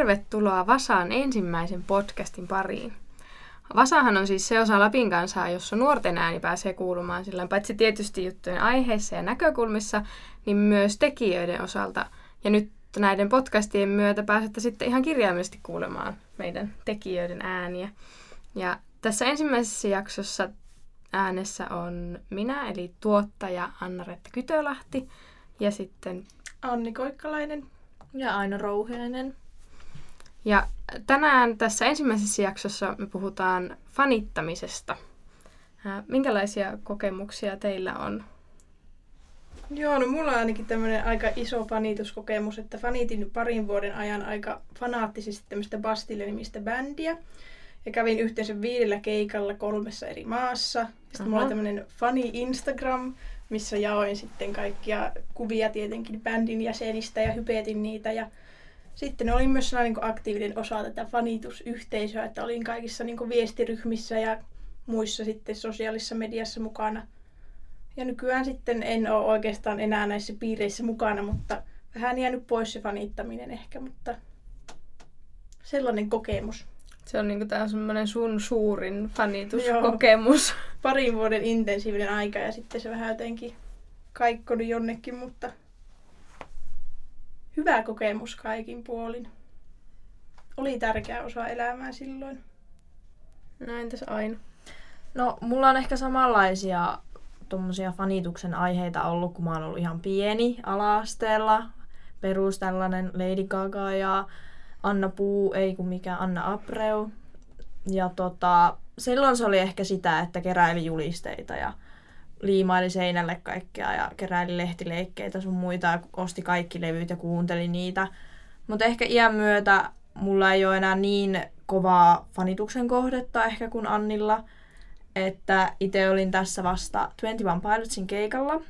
tervetuloa Vasaan ensimmäisen podcastin pariin. Vasahan on siis se osa Lapin kansaa, jossa nuorten ääni pääsee kuulumaan sillä paitsi tietysti juttujen aiheissa ja näkökulmissa, niin myös tekijöiden osalta. Ja nyt näiden podcastien myötä pääsette sitten ihan kirjaimellisesti kuulemaan meidän tekijöiden ääniä. Ja tässä ensimmäisessä jaksossa äänessä on minä, eli tuottaja Anna-Retta Kytölahti, ja sitten Anni Koikkalainen ja Aino Rouhiainen. Ja tänään tässä ensimmäisessä jaksossa me puhutaan fanittamisesta. Minkälaisia kokemuksia teillä on? Joo, no mulla on ainakin tämmöinen aika iso fanituskokemus, että fanitin parin vuoden ajan aika fanaattisesti tämmöistä Bastille-nimistä bändiä. Ja kävin yhteensä viidellä keikalla kolmessa eri maassa. Sitten mulla on tämmöinen fani Instagram, missä jaoin sitten kaikkia kuvia tietenkin bändin jäsenistä ja hypetin niitä. Ja sitten olin myös sellainen niin aktiivinen osa tätä fanitusyhteisöä, että olin kaikissa niin viestiryhmissä ja muissa sitten sosiaalisessa mediassa mukana. Ja nykyään sitten en ole oikeastaan enää näissä piireissä mukana, mutta vähän jäänyt pois se fanittaminen ehkä, mutta sellainen kokemus. Se on niinku tää semmoinen sun suurin fanituskokemus. Joo, parin vuoden intensiivinen aika ja sitten se vähän jotenkin kaikkonut jonnekin, mutta hyvä kokemus kaikin puolin. Oli tärkeä osa elämää silloin. No entäs Aino? No, mulla on ehkä samanlaisia tuommoisia fanituksen aiheita ollut, kun mä oon ollut ihan pieni ala-asteella. Perus tällainen Lady Gaga ja Anna Puu, ei kun mikä Anna Abreu. Ja tota, silloin se oli ehkä sitä, että keräili julisteita ja liimaili seinälle kaikkea ja keräili lehtileikkeitä sun muita osti kaikki levyt ja kuunteli niitä. Mutta ehkä iän myötä mulla ei ole enää niin kovaa fanituksen kohdetta ehkä kuin Annilla. Että itse olin tässä vasta 21 Pilotsin keikalla.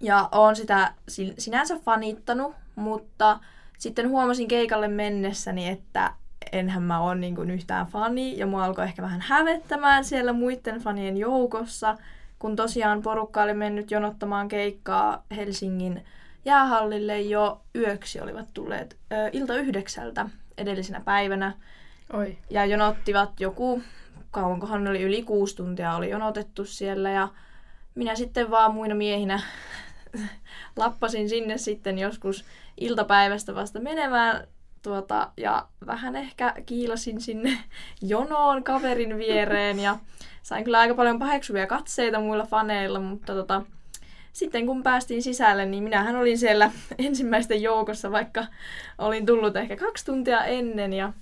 Ja oon sitä sinänsä fanittanut, mutta sitten huomasin keikalle mennessäni, että enhän mä ole niin yhtään fani, ja mua alkoi ehkä vähän hävettämään siellä muiden fanien joukossa, kun tosiaan porukka oli mennyt jonottamaan keikkaa Helsingin jäähallille jo yöksi olivat tulleet ö, ilta yhdeksältä edellisenä päivänä. Oi. Ja jonottivat joku, kauankohan oli yli kuusi tuntia oli jonotettu siellä ja minä sitten vaan muina miehinä lappasin sinne sitten joskus iltapäivästä vasta menemään tuota, ja vähän ehkä kiilasin sinne jonoon kaverin viereen ja sain kyllä aika paljon paheksuvia katseita muilla faneilla, mutta tota, sitten kun päästiin sisälle, niin minähän olin siellä ensimmäisten joukossa, vaikka olin tullut ehkä kaksi tuntia ennen ja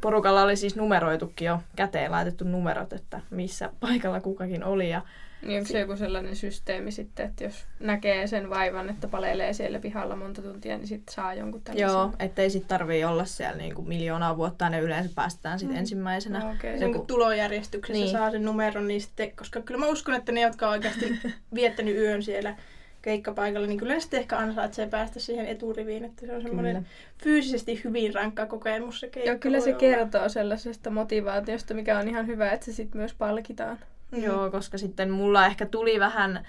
porukalla oli siis numeroitukin jo käteen laitettu numerot, että missä paikalla kukakin oli ja niin onko se joku sellainen systeemi sitten, että jos näkee sen vaivan, että palelee siellä pihalla monta tuntia, niin sitten saa jonkun tällaisen? Joo, ettei sitten tarvii olla siellä niinku miljoonaa vuotta, ne yleensä päästetään sitten mm. ensimmäisenä. No, okay. Joku... tulojärjestyksessä niin. saa sen numeron, niin sitten, koska kyllä mä uskon, että ne, jotka on oikeasti viettänyt yön siellä keikkapaikalla, niin kyllä sitten ehkä ansaitsee päästä siihen eturiviin, että se on semmoinen fyysisesti hyvin rankka kokemus se keikka. Joo, kyllä se olla. kertoo sellaisesta motivaatiosta, mikä on ihan hyvä, että se sitten myös palkitaan. Mm. Joo, koska sitten mulla ehkä tuli vähän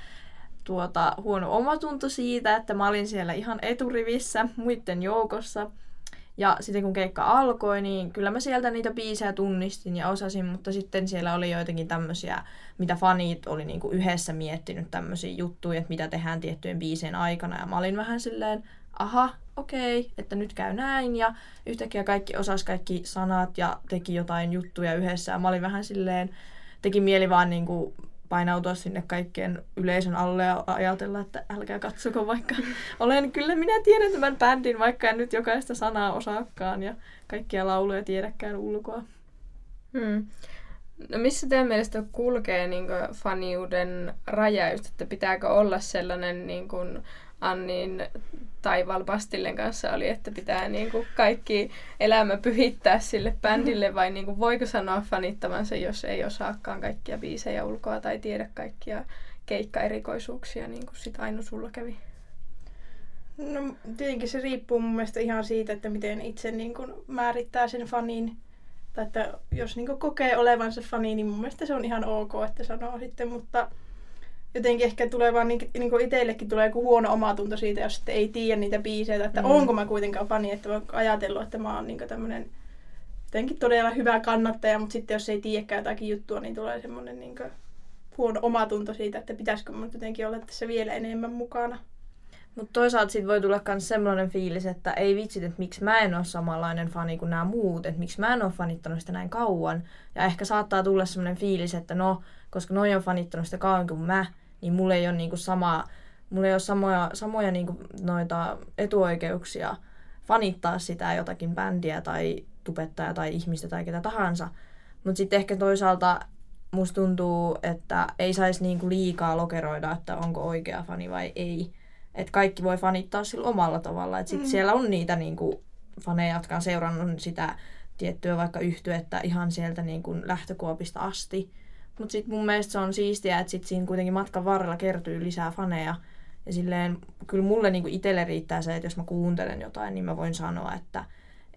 tuota, huono omatunto siitä, että mä olin siellä ihan eturivissä muiden joukossa. Ja sitten kun keikka alkoi, niin kyllä mä sieltä niitä biisejä tunnistin ja osasin, mutta sitten siellä oli joitakin tämmöisiä, mitä fanit oli niinku yhdessä miettinyt tämmöisiä juttuja, että mitä tehdään tiettyjen biisien aikana. Ja mä olin vähän silleen, aha, okei, okay, että nyt käy näin. Ja yhtäkkiä kaikki osas kaikki sanat ja teki jotain juttuja yhdessä. Ja mä olin vähän silleen, teki mieli vaan niin kuin painautua sinne kaikkien yleisön alle ja ajatella, että älkää katsoko, vaikka olen kyllä minä tiedän tämän bändin, vaikka en nyt jokaista sanaa osaakaan ja kaikkia lauluja tiedäkään ulkoa. Hmm. No missä teidän mielestä kulkee niin faniuden raja, just, että pitääkö olla sellainen niin kuin, Annin Taival Bastillen kanssa oli, että pitää niin kuin kaikki elämä pyhittää sille bändille vai niin kuin voiko sanoa fanittavansa, jos ei osaakaan kaikkia biisejä ulkoa tai tiedä kaikkia keikkaerikoisuuksia, niin kuin sit Aino sulla kävi? No tietenkin se riippuu mun mielestä ihan siitä, että miten itse niin kuin määrittää sen fanin. Tai että jos niin kuin kokee olevansa fani, niin mun mielestä se on ihan ok, että sanoo sitten, mutta jotenkin ehkä tulee vaan niin, niin kuin itsellekin tulee joku huono omatunto siitä, jos sitten ei tiedä niitä biisejä, että mm. onko mä kuitenkaan fani, että mä ajatellut, että mä oon niin tämmöinen jotenkin todella hyvä kannattaja, mutta sitten jos ei tiedäkään jotakin juttua, niin tulee semmoinen niin huono omatunto siitä, että pitäisikö mun jotenkin olla tässä vielä enemmän mukana. Mutta toisaalta sit voi tulla myös semmoinen fiilis, että ei vitsit, että miksi mä en ole samanlainen fani kuin nämä muut, että miksi mä en ole fanittanut sitä näin kauan. Ja ehkä saattaa tulla semmoinen fiilis, että no, koska noi on fanittanut sitä kauan kuin mä, niin mulla ei ole niinku sama, mulla ei ole samoja, samoja niinku noita etuoikeuksia fanittaa sitä jotakin bändiä tai tubettajaa tai ihmistä tai ketä tahansa. Mutta sitten ehkä toisaalta musta tuntuu, että ei saisi niinku liikaa lokeroida, että onko oikea fani vai ei. Että kaikki voi fanittaa sillä omalla tavalla. Että sitten mm. siellä on niitä niinku faneja, jotka on seurannut sitä tiettyä vaikka yhtyettä ihan sieltä niinku lähtökuopista asti. Mutta sitten mun mielestä se on siistiä, että sit siinä kuitenkin matkan varrella kertyy lisää faneja. Ja silleen, kyllä mulle niinku itselle riittää se, että jos mä kuuntelen jotain, niin mä voin sanoa, että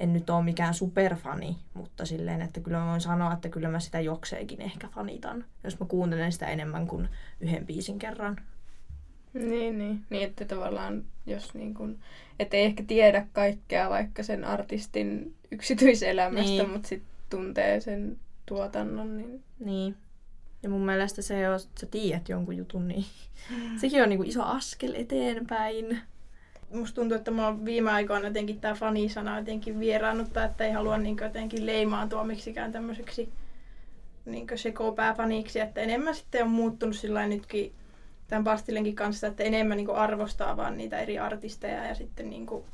en nyt ole mikään superfani, mutta silleen, että kyllä mä voin sanoa, että kyllä mä sitä jokseenkin ehkä fanitan, jos mä kuuntelen sitä enemmän kuin yhden biisin kerran. Niin, niin. niin että tavallaan, jos niin kun, et ei ehkä tiedä kaikkea vaikka sen artistin yksityiselämästä, niin. mutta sitten tuntee sen tuotannon. Niin... niin. Ja mun mielestä se, jos sä tiedät jonkun jutun, niin mm. sekin on niinku iso askel eteenpäin. Musta tuntuu, että mä oon viime aikoina jotenkin tää fanisana jotenkin vieraannuttaa, että ei halua niin jotenkin leimaantua miksikään tämmöiseksi niin sekopääfaniksi, että enemmän sitten on muuttunut sillä nytkin tämän Bastillenkin kanssa, että enemmän niin arvostaa vaan niitä eri artisteja ja sitten niin kuin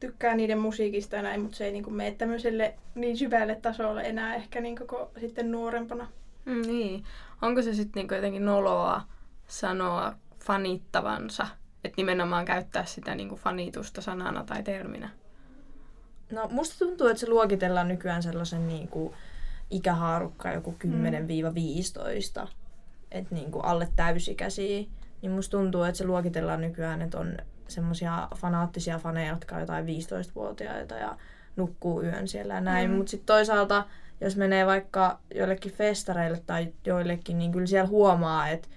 tykkää niiden musiikista ja näin, mutta se ei niin kuin mene tämmöiselle niin syvälle tasolle enää ehkä niin kuin sitten nuorempana. Mm, niin. Onko se sitten niinku jotenkin noloa sanoa fanittavansa, että nimenomaan käyttää sitä niinku fanitusta sanana tai terminä? No musta tuntuu, että se luokitellaan nykyään sellaisen niinku ikähaarukka joku 10-15, että niinku alle täysikäisiä. Niin musta tuntuu, että se luokitellaan nykyään, että on semmoisia fanaattisia faneja, jotka on jotain 15-vuotiaita ja nukkuu yön siellä ja näin. Mm. Mutta sitten toisaalta jos menee vaikka joillekin festareille tai joillekin, niin kyllä siellä huomaa, että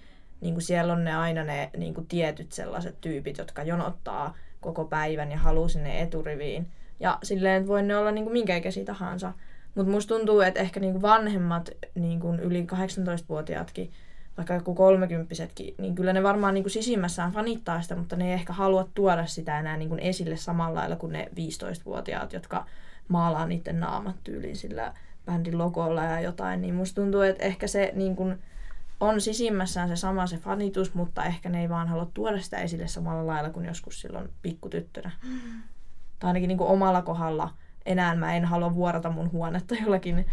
niin kuin siellä on ne aina ne niin kuin tietyt sellaiset tyypit, jotka jonottaa koko päivän ja haluaa sinne eturiviin. Ja silleen voi ne olla niin kuin minkä ikäisiä tahansa. Mutta musta tuntuu, että ehkä niin kuin vanhemmat niin kuin yli 18-vuotiaatkin, vaikka joku kolmekymppisetkin, niin kyllä ne varmaan niin kuin sisimmässään fanittaa sitä, mutta ne ei ehkä halua tuoda sitä enää kuin esille samalla lailla kuin ne 15-vuotiaat, jotka maalaa niiden naamat tyyliin sillä bändin logolla ja jotain, niin musta tuntuu, että ehkä se niin kun, on sisimmässään se sama se fanitus, mutta ehkä ne ei vaan halua tuoda sitä esille samalla lailla kuin joskus silloin pikkutyttönä. Mm. Tai ainakin niin kuin omalla kohdalla enää mä en halua vuorata mun huonetta jollakin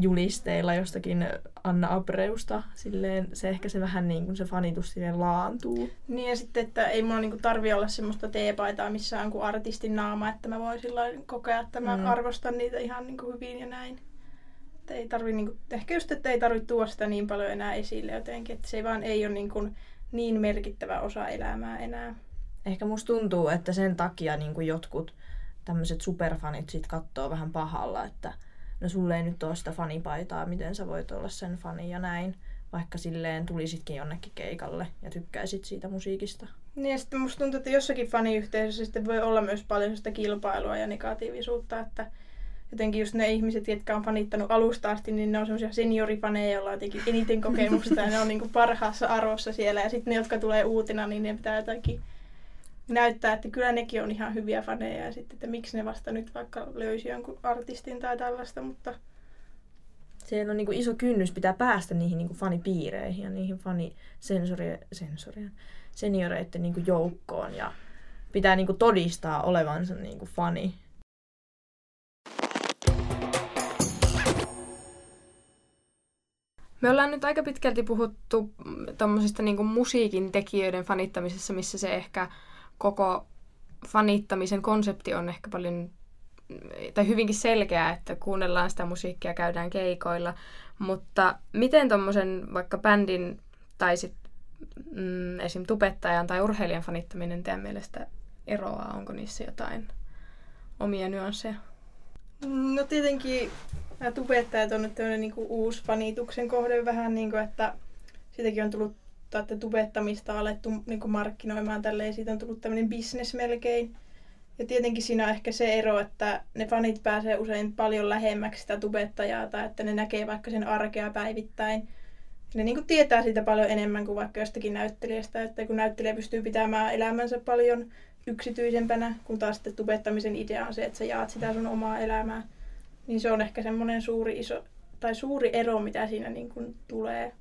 julisteilla jostakin Anna Abreusta. Silleen se ehkä se vähän niin kuin se fanitus silleen laantuu. Niin ja sitten, että ei mulla niin tarvi olla semmoista teepaitaa missään kuin artistin naama, että mä voin silloin kokea, että mä mm. arvostan niitä ihan niin kuin hyvin ja näin. Että ei tarvi, niin kuin, ehkä just, että ei tarvitse tuoda sitä niin paljon enää esille jotenkin, että se vaan ei ole niin, kuin, niin merkittävä osa elämää enää. Ehkä musta tuntuu, että sen takia niin kuin jotkut tämmöiset superfanit sit katsoo vähän pahalla, että no sulle ei nyt ole sitä fanipaitaa, miten sä voit olla sen fani ja näin. Vaikka silleen tulisitkin jonnekin keikalle ja tykkäisit siitä musiikista. Niin ja sitten musta tuntuu, että jossakin faniyhteisössä sitten voi olla myös paljon sitä kilpailua ja negatiivisuutta, että jotenkin just ne ihmiset, jotka on fanittanut alusta asti, niin ne on semmoisia seniorifaneja, joilla on jotenkin eniten kokemusta ja ne on niinku parhaassa arvossa siellä. Ja sitten ne, jotka tulee uutina, niin ne pitää jotenkin näyttää, että kyllä nekin on ihan hyviä faneja ja sitten, että miksi ne vasta nyt vaikka löysi jonkun artistin tai tällaista, mutta... Siellä on niin iso kynnys, pitää päästä niihin niin fanipiireihin ja niihin fanisensorien, sensorien, senioreiden niin joukkoon ja pitää niin todistaa olevansa niin fani. Me ollaan nyt aika pitkälti puhuttu tuommoisesta niin musiikin tekijöiden fanittamisessa, missä se ehkä koko fanittamisen konsepti on ehkä paljon tai hyvinkin selkeää, että kuunnellaan sitä musiikkia, käydään keikoilla, mutta miten tuommoisen vaikka bändin tai sit, mm, esim. tubettajan tai urheilijan fanittaminen teidän mielestä eroaa? Onko niissä jotain omia nyansseja? No tietenkin tubettajat on nyt tämmöinen niin uusi fanituksen kohde vähän, niin kuin, että siitäkin on tullut että tubettamista on alettu niin kuin markkinoimaan tälleen. Siitä on tullut tämmöinen business melkein. Ja tietenkin siinä on ehkä se ero, että ne fanit pääsee usein paljon lähemmäksi sitä tubettajaa tai että ne näkee vaikka sen arkea päivittäin. Ne niin tietää siitä paljon enemmän kuin vaikka jostakin näyttelijästä, että kun näyttelijä pystyy pitämään elämänsä paljon yksityisempänä, kun taas sitten tubettamisen idea on se, että sä jaat sitä sun omaa elämää. Niin se on ehkä semmoinen suuri, iso, tai suuri ero, mitä siinä niin kuin tulee.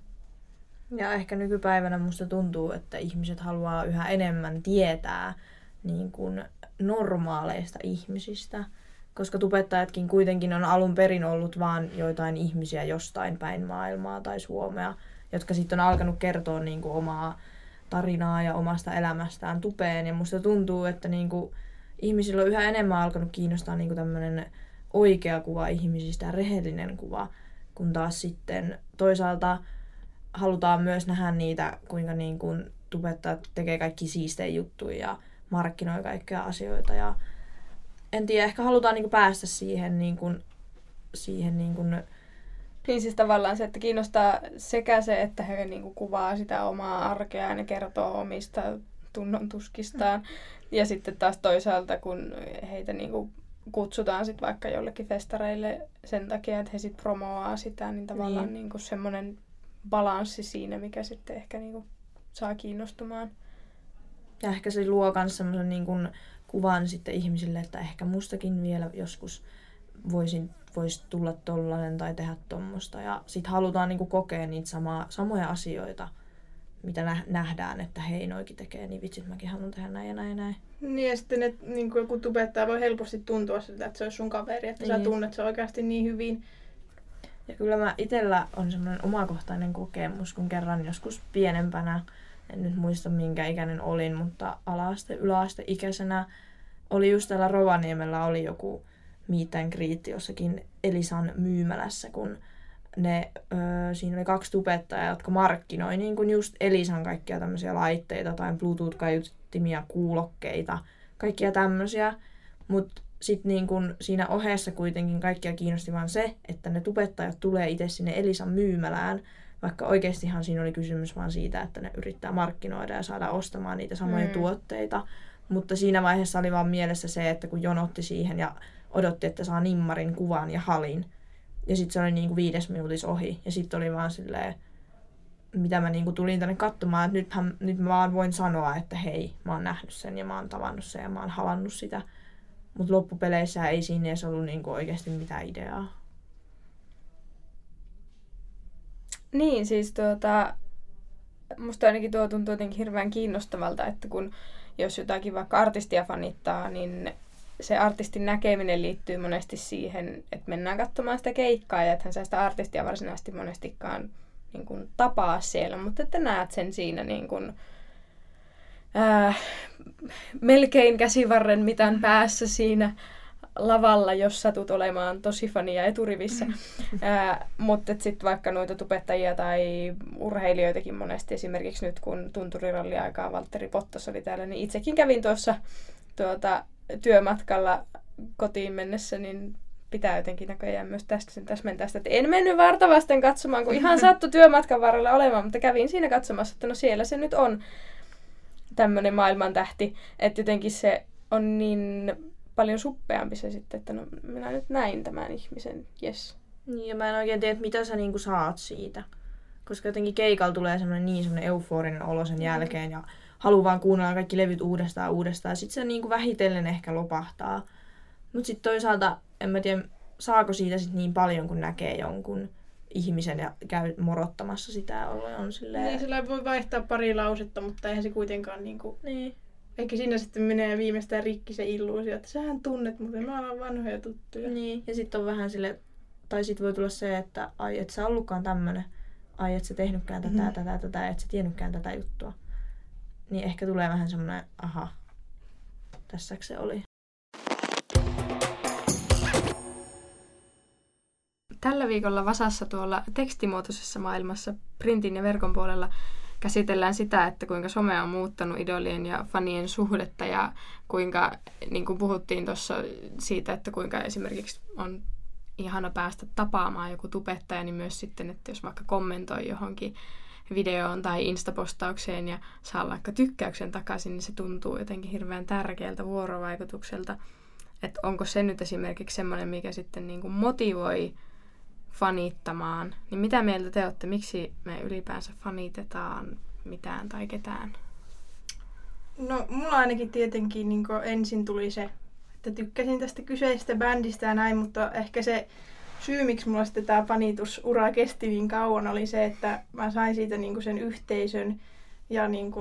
Ja ehkä nykypäivänä musta tuntuu, että ihmiset haluaa yhä enemmän tietää niin kuin normaaleista ihmisistä. Koska tubettajatkin kuitenkin on alun perin ollut vain joitain ihmisiä jostain päin maailmaa tai Suomea, jotka sitten on alkanut kertoa niin kuin omaa tarinaa ja omasta elämästään tupeen. Ja musta tuntuu, että niin kuin ihmisillä on yhä enemmän alkanut kiinnostaa niin kuin tämmöinen oikea kuva ihmisistä ja rehellinen kuva, kun taas sitten toisaalta halutaan myös nähdä niitä, kuinka niin kuin tubettajat tekee kaikki siistejä juttuja ja markkinoi kaikkea asioita. Ja en tiedä, ehkä halutaan niin kuin päästä siihen, niin kuin, siihen niin kuin, niin siis tavallaan se, että kiinnostaa sekä se, että he niin kuin kuvaa sitä omaa arkeaan ja kertoo omista tunnontuskistaan. Mm. Ja sitten taas toisaalta, kun heitä niin kuin kutsutaan sitten vaikka jollekin festareille sen takia, että he sitten promoaa sitä, niin tavallaan niin. Niin kuin semmoinen balanssi siinä, mikä sitten ehkä niin kuin saa kiinnostumaan. Ja ehkä se luo myös semmoisen niin kuin kuvan sitten ihmisille, että ehkä mustakin vielä joskus voisin, voisi tulla tollainen tai tehdä tuommoista. Ja sitten halutaan niin kuin kokea niitä sama, samoja asioita, mitä nähdään, että hei, noikin tekee, niin vitsit, mäkin haluan tehdä näin ja näin ja näin. Niin ja sitten ne, niin kuin joku tubettaja voi helposti tuntua siltä, että se olisi sun kaveri, että niin. sä tunnet se oikeasti niin hyvin. Ja kyllä mä itellä on semmoinen omakohtainen kokemus, kun kerran joskus pienempänä, en nyt muista minkä ikäinen olin, mutta alaaste, yläaste ikäisenä oli just täällä Rovaniemellä oli joku meet and greet jossakin Elisan myymälässä, kun ne, öö, siinä oli kaksi tubettajaa, jotka markkinoi niin kuin just Elisan kaikkia tämmöisiä laitteita tai Bluetooth-kaiuttimia, kuulokkeita, kaikkia tämmöisiä. Mutta sitten niin kun siinä ohessa kuitenkin kaikkia kiinnosti vaan se, että ne tubettajat tulee itse sinne Elisan myymälään, vaikka oikeastihan siinä oli kysymys vaan siitä, että ne yrittää markkinoida ja saada ostamaan niitä samoja mm. tuotteita. Mutta siinä vaiheessa oli vaan mielessä se, että kun jonotti siihen ja odotti, että saa nimmarin kuvan ja halin. Ja sitten se oli niinku viides minuutis ohi. Ja sitten oli vaan silleen, mitä mä niinku tulin tänne katsomaan, että nythän, nyt mä vaan voin sanoa, että hei, mä oon nähnyt sen ja mä oon tavannut sen ja mä oon havannut sitä. Mutta loppupeleissä ei siinä edes ollut niinku oikeasti mitään ideaa. Niin, siis tuota, musta ainakin tuo tuntuu jotenkin hirveän kiinnostavalta, että kun jos jotakin vaikka artistia fanittaa, niin se artistin näkeminen liittyy monesti siihen, että mennään katsomaan sitä keikkaa ja ethän sä sitä artistia varsinaisesti monestikaan niin kuin, tapaa siellä, mutta että näet sen siinä niin kuin, ää, melkein käsivarren mitan päässä siinä lavalla, jos satut olemaan tosi fania eturivissä. Ää, mutta sitten vaikka noita tupettajia tai urheilijoitakin monesti, esimerkiksi nyt kun tunturiralli aikaa Valtteri Pottas oli täällä, niin itsekin kävin tuossa tuota, työmatkalla kotiin mennessä, niin pitää jotenkin näköjään myös tästä sen täsmentää sitä, että en mennyt vartavasten katsomaan, kun ihan sattu työmatkan varrella olemaan, mutta kävin siinä katsomassa, että no siellä se nyt on tämmöinen maailman tähti, että jotenkin se on niin paljon suppeampi se sitten, että no minä nyt näin tämän ihmisen, yes. Niin, ja mä en oikein tiedä, mitä sä niinku saat siitä. Koska jotenkin keikalla tulee semmoinen niin semmoinen euforinen olo sen mm. jälkeen ja haluaa vaan kuunnella kaikki levyt uudestaan uudestaan. Sitten se niinku vähitellen ehkä lopahtaa. Mutta sitten toisaalta, en mä tiedä, saako siitä sit niin paljon, kun näkee jonkun ihmisen ja käy morottamassa sitä. On silleen... Niin, sillä voi vaihtaa pari lausetta, mutta eihän se kuitenkaan niinku... Niin. Eikä siinä sitten menee viimeistään rikki se illuusio, että sähän tunnet, mutta me ollaan vanhoja tuttuja. Niin, ja sitten on vähän sille, tai sitten voi tulla se, että ai et sä ollutkaan tämmönen, ai et sä tehnytkään tätä, mm. tätä, tätä, et sä tiennytkään tätä juttua. Niin ehkä tulee vähän semmoinen, aha, tässä se oli. Tällä viikolla Vasassa tuolla tekstimuotoisessa maailmassa, printin ja verkon puolella, käsitellään sitä, että kuinka some on muuttanut idolien ja fanien suhdetta ja kuinka, niin kuin puhuttiin tuossa siitä, että kuinka esimerkiksi on ihana päästä tapaamaan joku tubettaja, niin myös sitten, että jos vaikka kommentoi johonkin videoon tai instapostaukseen ja saa vaikka tykkäyksen takaisin, niin se tuntuu jotenkin hirveän tärkeältä vuorovaikutukselta. Että onko se nyt esimerkiksi semmoinen, mikä sitten niin kuin motivoi fanittamaan. Niin mitä mieltä te olette, miksi me ylipäänsä fanitetaan mitään tai ketään? No mulla ainakin tietenkin niin ensin tuli se, että tykkäsin tästä kyseisestä bändistä ja näin, mutta ehkä se syy, miksi mulla sitten tämä panitusura kesti niin kauan, oli se, että mä sain siitä niin sen yhteisön ja niin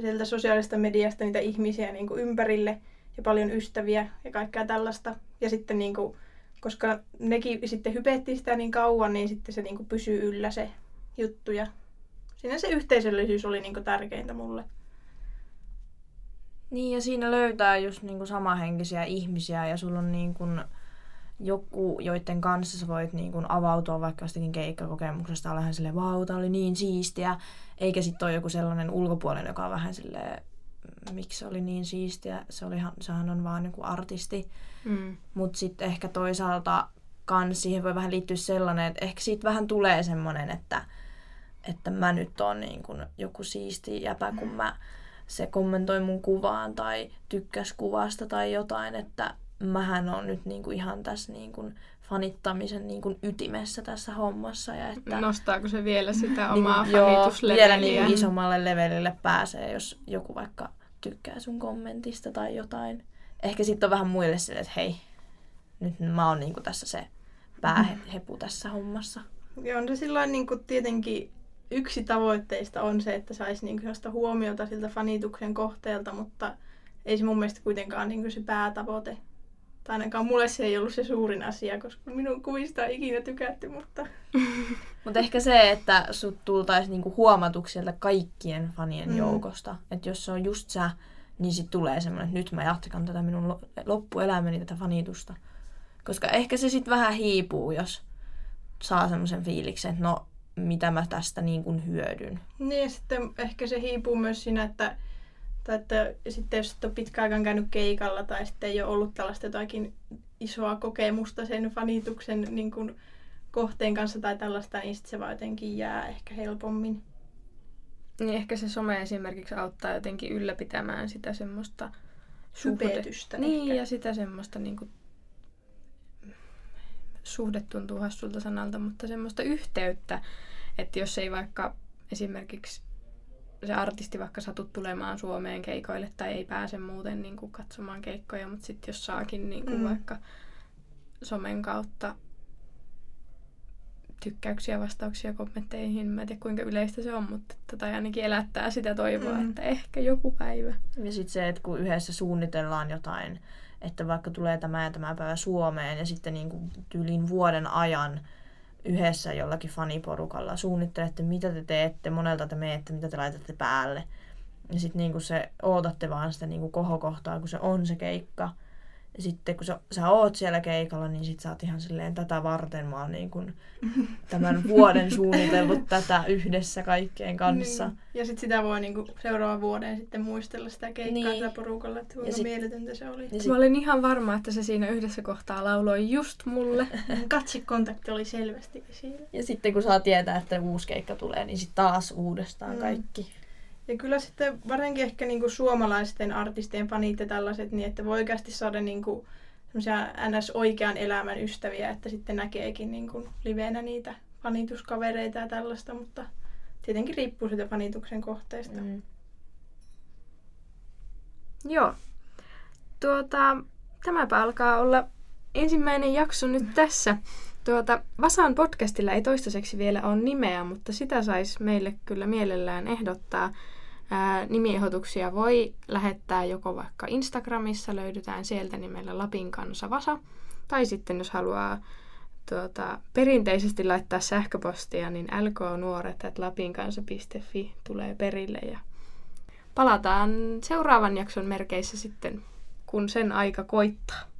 sieltä sosiaalista mediasta niitä ihmisiä niin ympärille ja paljon ystäviä ja kaikkea tällaista. Ja sitten niin kuin, koska nekin sitten hypettiin sitä niin kauan, niin sitten se niin pysyy yllä se juttu ja siinä se yhteisöllisyys oli niin tärkeintä mulle. Niin ja siinä löytää just niin samahenkisiä ihmisiä ja sulla on niin kuin joku, joiden kanssa sä voit niin kuin avautua vaikka jostakin keikkakokemuksesta, olla silleen, vau, oli niin siistiä, eikä sitten ole joku sellainen ulkopuolinen, joka on vähän silleen, miksi se oli niin siistiä, se oli, sehän on vaan joku artisti. Mm. Mutta sitten ehkä toisaalta kans siihen voi vähän liittyä sellainen, että ehkä siitä vähän tulee semmoinen, että, että mä nyt oon niin kuin joku siisti jäpä, kun mä se kommentoi mun kuvaan tai tykkäs kuvasta tai jotain, että mähän on nyt niinku ihan tässä niinku fanittamisen niinku ytimessä tässä hommassa. Ja että, Nostaako se vielä sitä niinku, omaa niinku, fanitusleveliä? vielä niinku isommalle levelille pääsee, jos joku vaikka tykkää sun kommentista tai jotain. Ehkä sitten on vähän muille sille, että hei, nyt mä oon niinku tässä se päähepu tässä hommassa. Joo, on se sillä niin tietenkin yksi tavoitteista on se, että saisi niin sellaista huomiota siltä fanituksen kohteelta, mutta ei se mun mielestä kuitenkaan niin se päätavoite. Tai ainakaan mulle se ei ollut se suurin asia, koska minun kuvista ei ikinä tykätty, mutta... mutta ehkä se, että sut tultaisi niinku huomatuksi sieltä kaikkien fanien mm. joukosta. Että jos se on just sä, niin sit tulee semmoinen, että nyt mä jatkan tätä minun loppuelämäni, tätä fanitusta. Koska ehkä se sitten vähän hiipuu, jos saa semmoisen fiiliksen, että no mitä mä tästä niin kuin hyödyn. Niin ja sitten ehkä se hiipuu myös siinä, että, tai että sitten jos et ole pitkään aikaan käynyt keikalla tai sitten ei ole ollut tällaista jotakin isoa kokemusta sen fanituksen niin kuin kohteen kanssa tai tällaista, niin sitten se vaan jotenkin jää ehkä helpommin. Niin ehkä se some esimerkiksi auttaa jotenkin ylläpitämään sitä semmoista Hypetystä Niin, ehkä. ja sitä semmoista niin kuin, suhde tuntuu hassulta sanalta, mutta semmoista yhteyttä, että jos ei vaikka esimerkiksi se artisti vaikka satut tulemaan Suomeen keikoille tai ei pääse muuten niin kuin katsomaan keikkoja, mutta sitten jos saakin niin kuin mm. vaikka somen kautta tykkäyksiä, vastauksia kommentteihin. Mä en tiedä kuinka yleistä se on, mutta tota ainakin elättää sitä toivoa, mm. että ehkä joku päivä. Ja sitten se, että kun yhdessä suunnitellaan jotain, että vaikka tulee tämä ja tämä päivä Suomeen ja sitten niin kuin tyylin vuoden ajan yhdessä jollakin faniporukalla suunnittelette, mitä te teette, monelta te meette, mitä te laitatte päälle. Ja sitten niinku se ootatte vaan sitä niinku kohokohtaa, kun se on se keikka. Ja sitten kun sä, sä oot siellä keikalla, niin sit sä oot ihan silleen, tätä varten mä oon niin kun tämän vuoden suunnitellut tätä yhdessä kaikkien kanssa. Niin. Ja sitten sitä voi niin seuraavan vuoden sitten muistella sitä keikkaa niin. tällä porukalla, että kuinka sit, mieletöntä se oli. sit, mä olin ihan varma, että se siinä yhdessä kohtaa lauloi just mulle. Katsikontakti oli selvästi esillä. Ja sitten kun saa tietää, että uusi keikka tulee, niin sitten taas uudestaan mm. kaikki. Ja kyllä sitten varsinkin ehkä niinku suomalaisten artistien fanit ja tällaiset, niin että voi oikeasti saada niinku ns. oikean elämän ystäviä, että sitten näkeekin niinku liveenä niitä fanituskavereita ja tällaista, mutta tietenkin riippuu siitä fanituksen kohteesta. Mm. Joo. Tuota, tämäpä alkaa olla ensimmäinen jakso nyt tässä. Tuota, Vasan podcastilla ei toistaiseksi vielä ole nimeä, mutta sitä saisi meille kyllä mielellään ehdottaa. Nimiehdotuksia voi lähettää joko vaikka Instagramissa, löydytään sieltä nimellä Lapin kanssa Vasa, tai sitten jos haluaa tuota, perinteisesti laittaa sähköpostia, niin lknuoret.lapinkansa.fi tulee perille ja palataan seuraavan jakson merkeissä sitten, kun sen aika koittaa.